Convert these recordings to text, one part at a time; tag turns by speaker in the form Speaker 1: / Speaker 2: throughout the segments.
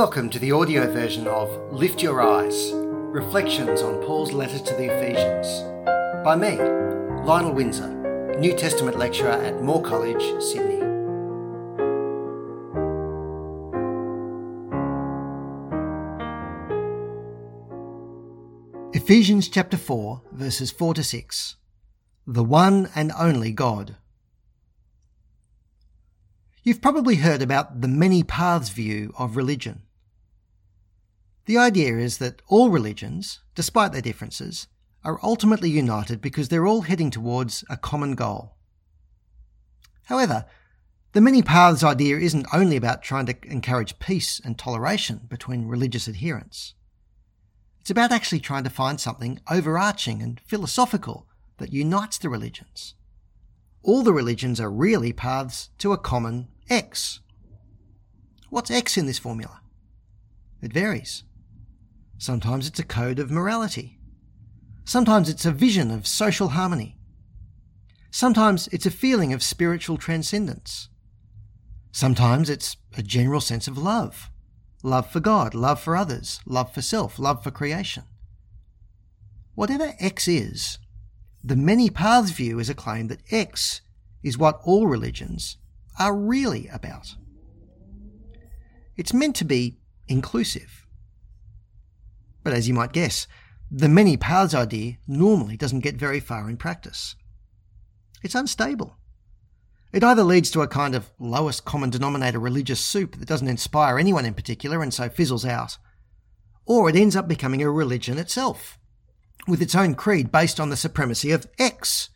Speaker 1: Welcome to the audio version of Lift Your Eyes Reflections on Paul's Letter to the Ephesians by me, Lionel Windsor, New Testament lecturer at Moore College, Sydney. Ephesians chapter 4, verses 4 to 6. The one and only God. You've probably heard about the many paths view of religion. The idea is that all religions, despite their differences, are ultimately united because they're all heading towards a common goal. However, the many paths idea isn't only about trying to encourage peace and toleration between religious adherents. It's about actually trying to find something overarching and philosophical that unites the religions all the religions are really paths to a common X. What's X in this formula? It varies. Sometimes it's a code of morality. Sometimes it's a vision of social harmony. Sometimes it's a feeling of spiritual transcendence. Sometimes it's a general sense of love. Love for God, love for others, love for self, love for creation. Whatever X is, the many paths view is a claim that X is what all religions are really about. It's meant to be inclusive. But as you might guess, the many paths idea normally doesn't get very far in practice. It's unstable. It either leads to a kind of lowest common denominator religious soup that doesn't inspire anyone in particular and so fizzles out, or it ends up becoming a religion itself with its own creed based on the supremacy of X.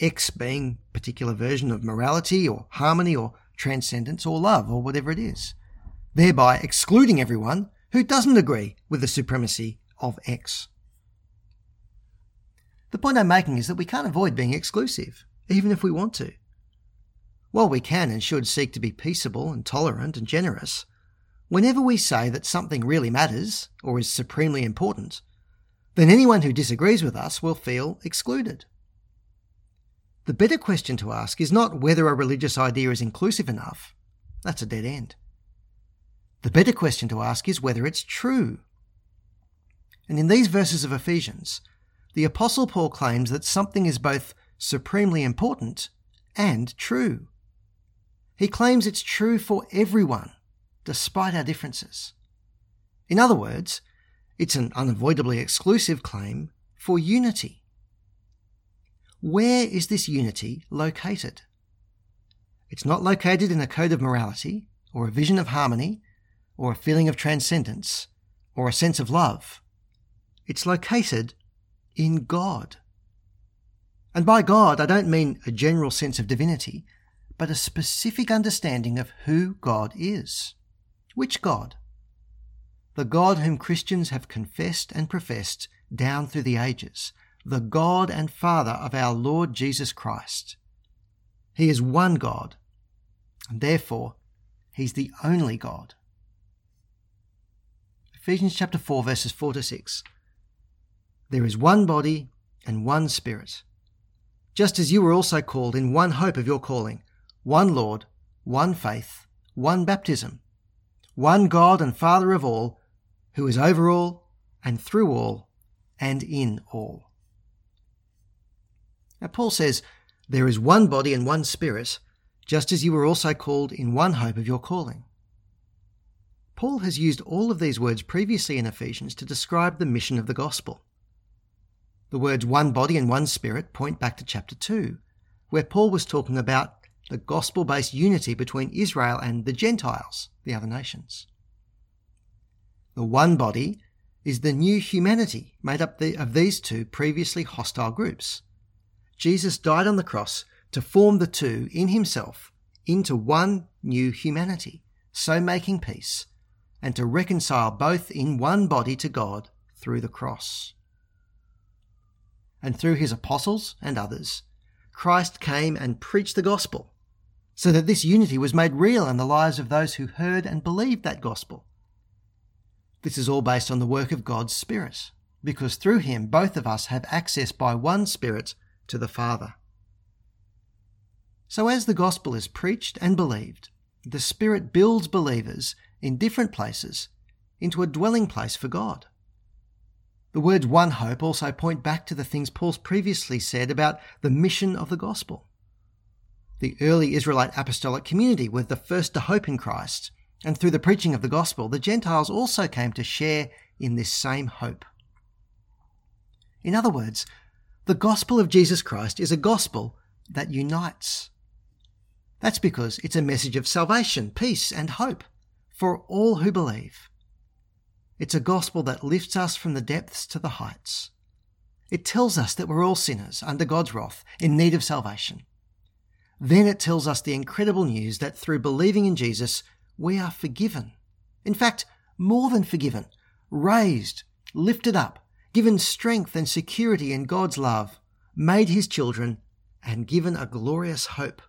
Speaker 1: X being a particular version of morality or harmony or transcendence or love or whatever it is, thereby excluding everyone who doesn't agree with the supremacy of X. The point I'm making is that we can't avoid being exclusive, even if we want to. While we can and should seek to be peaceable and tolerant and generous, whenever we say that something really matters or is supremely important, then anyone who disagrees with us will feel excluded. The better question to ask is not whether a religious idea is inclusive enough. That's a dead end. The better question to ask is whether it's true. And in these verses of Ephesians, the Apostle Paul claims that something is both supremely important and true. He claims it's true for everyone, despite our differences. In other words, it's an unavoidably exclusive claim for unity. Where is this unity located? It's not located in a code of morality, or a vision of harmony, or a feeling of transcendence, or a sense of love. It's located in God. And by God, I don't mean a general sense of divinity, but a specific understanding of who God is. Which God? the God whom Christians have confessed and professed down through the ages, the God and Father of our Lord Jesus Christ. He is one God, and therefore he's the only God. Ephesians chapter 4 verses 4 to 6. There is one body and one spirit, just as you were also called in one hope of your calling, one Lord, one faith, one baptism, one God and Father of all, who is over all and through all and in all. Now, Paul says, There is one body and one spirit, just as you were also called in one hope of your calling. Paul has used all of these words previously in Ephesians to describe the mission of the gospel. The words one body and one spirit point back to chapter 2, where Paul was talking about the gospel based unity between Israel and the Gentiles, the other nations. The one body is the new humanity made up of these two previously hostile groups. Jesus died on the cross to form the two in himself into one new humanity, so making peace, and to reconcile both in one body to God through the cross. And through his apostles and others, Christ came and preached the gospel, so that this unity was made real in the lives of those who heard and believed that gospel. This is all based on the work of God's Spirit, because through him both of us have access by one Spirit to the Father. So, as the gospel is preached and believed, the Spirit builds believers in different places into a dwelling place for God. The words one hope also point back to the things Paul's previously said about the mission of the gospel. The early Israelite apostolic community were the first to hope in Christ, and through the preaching of the gospel, the Gentiles also came to share in this same hope. In other words, the gospel of Jesus Christ is a gospel that unites. That's because it's a message of salvation, peace, and hope for all who believe. It's a gospel that lifts us from the depths to the heights. It tells us that we're all sinners under God's wrath in need of salvation. Then it tells us the incredible news that through believing in Jesus, we are forgiven. In fact, more than forgiven, raised, lifted up, given strength and security in God's love, made his children, and given a glorious hope.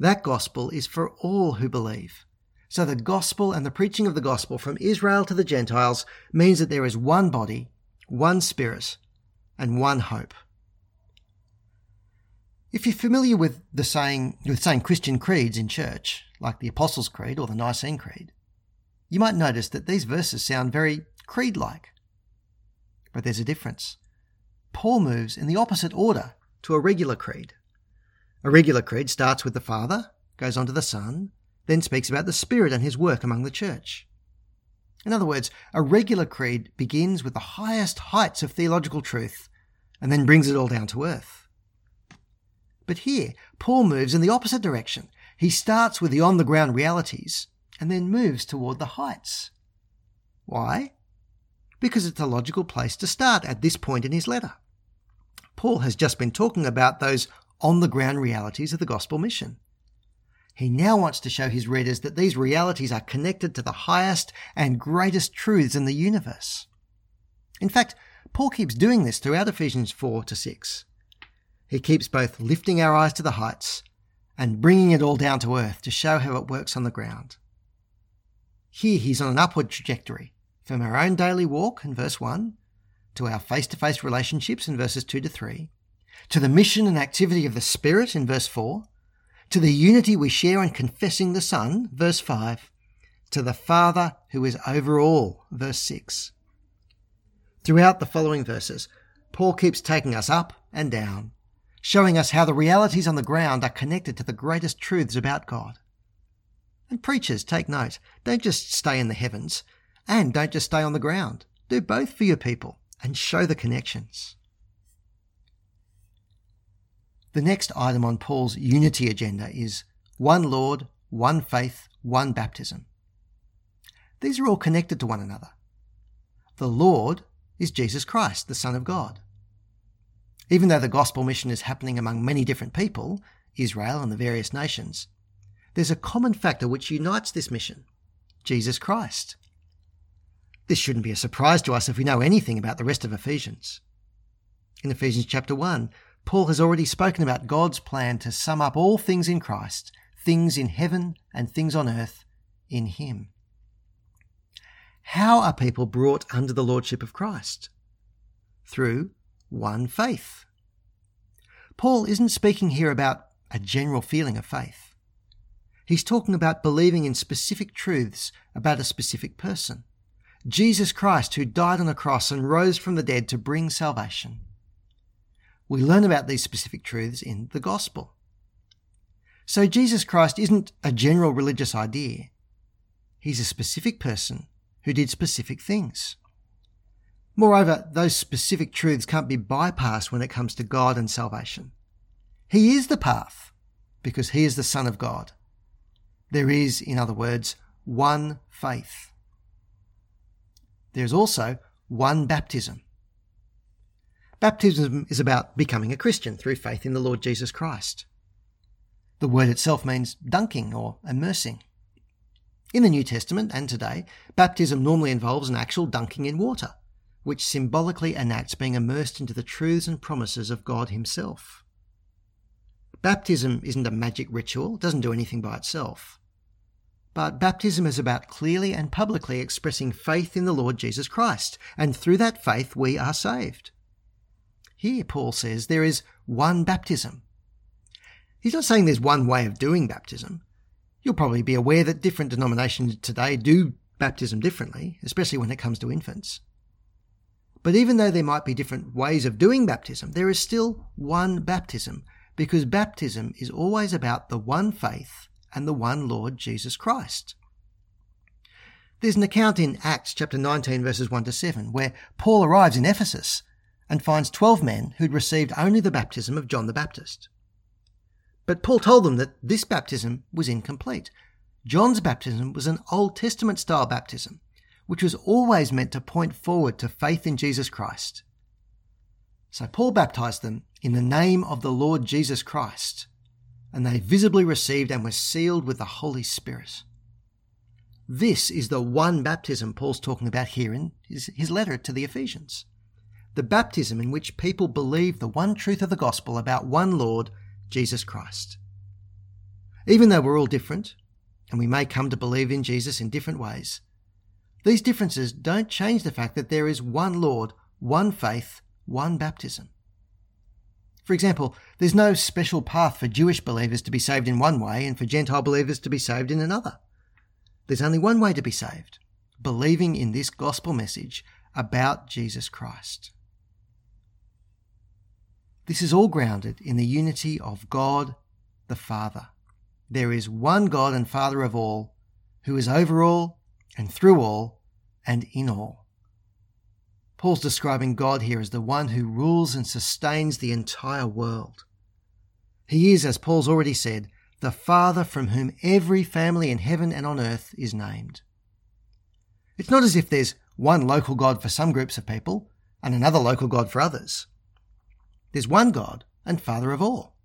Speaker 1: That gospel is for all who believe. So the gospel and the preaching of the gospel from Israel to the Gentiles means that there is one body, one spirit, and one hope. If you're familiar with the saying with saying Christian creeds in church, like the Apostles' Creed or the Nicene Creed, you might notice that these verses sound very creed-like. But there's a difference. Paul moves in the opposite order to a regular creed. A regular creed starts with the Father, goes on to the Son, then speaks about the Spirit and his work among the church. In other words, a regular creed begins with the highest heights of theological truth and then brings it all down to earth. But here, Paul moves in the opposite direction. He starts with the on the ground realities and then moves toward the heights. Why? Because it's a logical place to start at this point in his letter. Paul has just been talking about those on the ground realities of the gospel mission. He now wants to show his readers that these realities are connected to the highest and greatest truths in the universe. In fact, Paul keeps doing this throughout Ephesians 4 to 6. He keeps both lifting our eyes to the heights and bringing it all down to earth to show how it works on the ground. Here he's on an upward trajectory from our own daily walk in verse 1 to our face to face relationships in verses 2 to 3 to the mission and activity of the Spirit in verse 4 to the unity we share in confessing the Son, verse 5, to the Father who is over all, verse 6. Throughout the following verses, Paul keeps taking us up and down, showing us how the realities on the ground are connected to the greatest truths about God. And preachers, take note, don't just stay in the heavens, and don't just stay on the ground. Do both for your people and show the connections. The next item on Paul's unity agenda is one Lord, one faith, one baptism. These are all connected to one another. The Lord is Jesus Christ, the Son of God. Even though the gospel mission is happening among many different people, Israel and the various nations, there's a common factor which unites this mission Jesus Christ. This shouldn't be a surprise to us if we know anything about the rest of Ephesians. In Ephesians chapter 1, Paul has already spoken about God's plan to sum up all things in Christ, things in heaven and things on earth, in Him. How are people brought under the Lordship of Christ? Through one faith. Paul isn't speaking here about a general feeling of faith. He's talking about believing in specific truths about a specific person. Jesus Christ, who died on the cross and rose from the dead to bring salvation. We learn about these specific truths in the gospel. So Jesus Christ isn't a general religious idea. He's a specific person who did specific things. Moreover, those specific truths can't be bypassed when it comes to God and salvation. He is the path because he is the Son of God. There is, in other words, one faith. There is also one baptism. Baptism is about becoming a Christian through faith in the Lord Jesus Christ. The word itself means dunking or immersing. In the New Testament and today, baptism normally involves an actual dunking in water, which symbolically enacts being immersed into the truths and promises of God Himself. Baptism isn't a magic ritual, it doesn't do anything by itself. But baptism is about clearly and publicly expressing faith in the Lord Jesus Christ, and through that faith we are saved. Here, Paul says there is one baptism. He's not saying there's one way of doing baptism. You'll probably be aware that different denominations today do baptism differently, especially when it comes to infants. But even though there might be different ways of doing baptism, there is still one baptism because baptism is always about the one faith and the one Lord Jesus Christ. There's an account in Acts chapter 19 verses 1 to 7 where Paul arrives in Ephesus and finds 12 men who'd received only the baptism of John the Baptist. But Paul told them that this baptism was incomplete. John's baptism was an Old Testament style baptism, which was always meant to point forward to faith in Jesus Christ. So Paul baptized them in the name of the Lord Jesus Christ, and they visibly received and were sealed with the Holy Spirit. This is the one baptism Paul's talking about here in his, his letter to the Ephesians. The baptism in which people believe the one truth of the gospel about one Lord Jesus Christ. Even though we're all different, and we may come to believe in Jesus in different ways, these differences don't change the fact that there is one Lord, one faith, one baptism. For example, there's no special path for Jewish believers to be saved in one way and for Gentile believers to be saved in another. There's only one way to be saved believing in this gospel message about Jesus Christ. This is all grounded in the unity of God the Father. There is one God and Father of all, who is over all and through all and in all. Paul's describing God here as the one who rules and sustains the entire world. He is, as Paul's already said, the Father from whom every family in heaven and on earth is named. It's not as if there's one local God for some groups of people and another local God for others. There's one God and Father of all.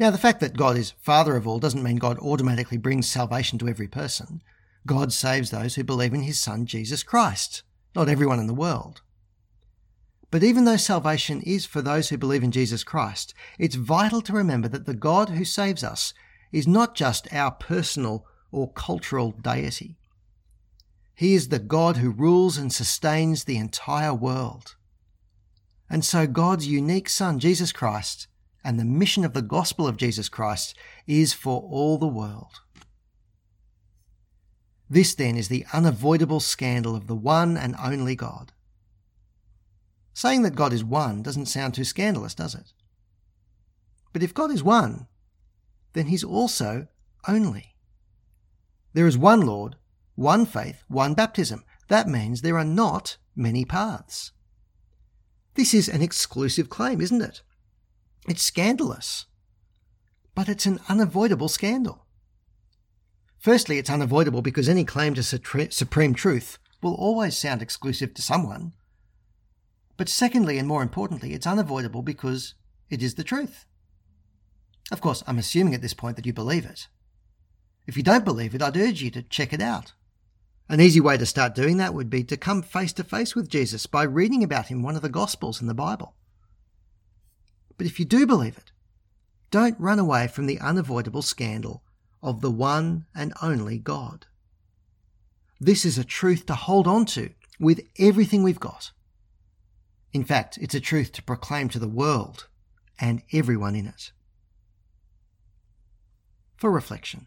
Speaker 1: Now, the fact that God is Father of all doesn't mean God automatically brings salvation to every person. God saves those who believe in his Son, Jesus Christ, not everyone in the world. But even though salvation is for those who believe in Jesus Christ, it's vital to remember that the God who saves us is not just our personal or cultural deity. He is the God who rules and sustains the entire world. And so God's unique Son, Jesus Christ, and the mission of the gospel of Jesus Christ is for all the world. This then is the unavoidable scandal of the one and only God. Saying that God is one doesn't sound too scandalous, does it? But if God is one, then he's also only. There is one Lord, one faith, one baptism. That means there are not many paths. This is an exclusive claim, isn't it? It's scandalous. But it's an unavoidable scandal. Firstly, it's unavoidable because any claim to supreme truth will always sound exclusive to someone. But secondly, and more importantly, it's unavoidable because it is the truth. Of course, I'm assuming at this point that you believe it. If you don't believe it, I'd urge you to check it out. An easy way to start doing that would be to come face to face with Jesus by reading about him one of the Gospels in the Bible. But if you do believe it, don't run away from the unavoidable scandal of the one and only God. This is a truth to hold on to with everything we've got. In fact, it's a truth to proclaim to the world and everyone in it. For reflection.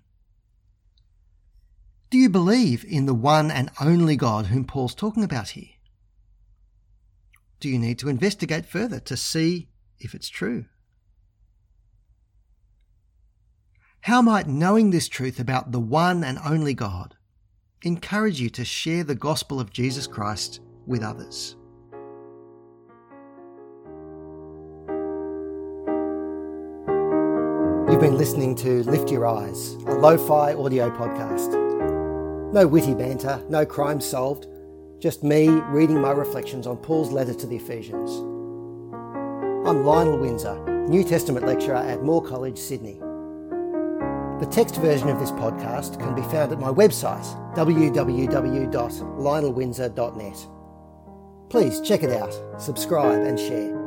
Speaker 1: Do you believe in the one and only God whom Paul's talking about here? Do you need to investigate further to see if it's true? How might knowing this truth about the one and only God encourage you to share the gospel of Jesus Christ with others? You've been listening to Lift Your Eyes, a lo fi audio podcast. No witty banter, no crime solved, just me reading my reflections on Paul's letter to the Ephesians. I'm Lionel Windsor, New Testament lecturer at Moore College, Sydney. The text version of this podcast can be found at my website, www.lionelwindsor.net. Please check it out, subscribe, and share.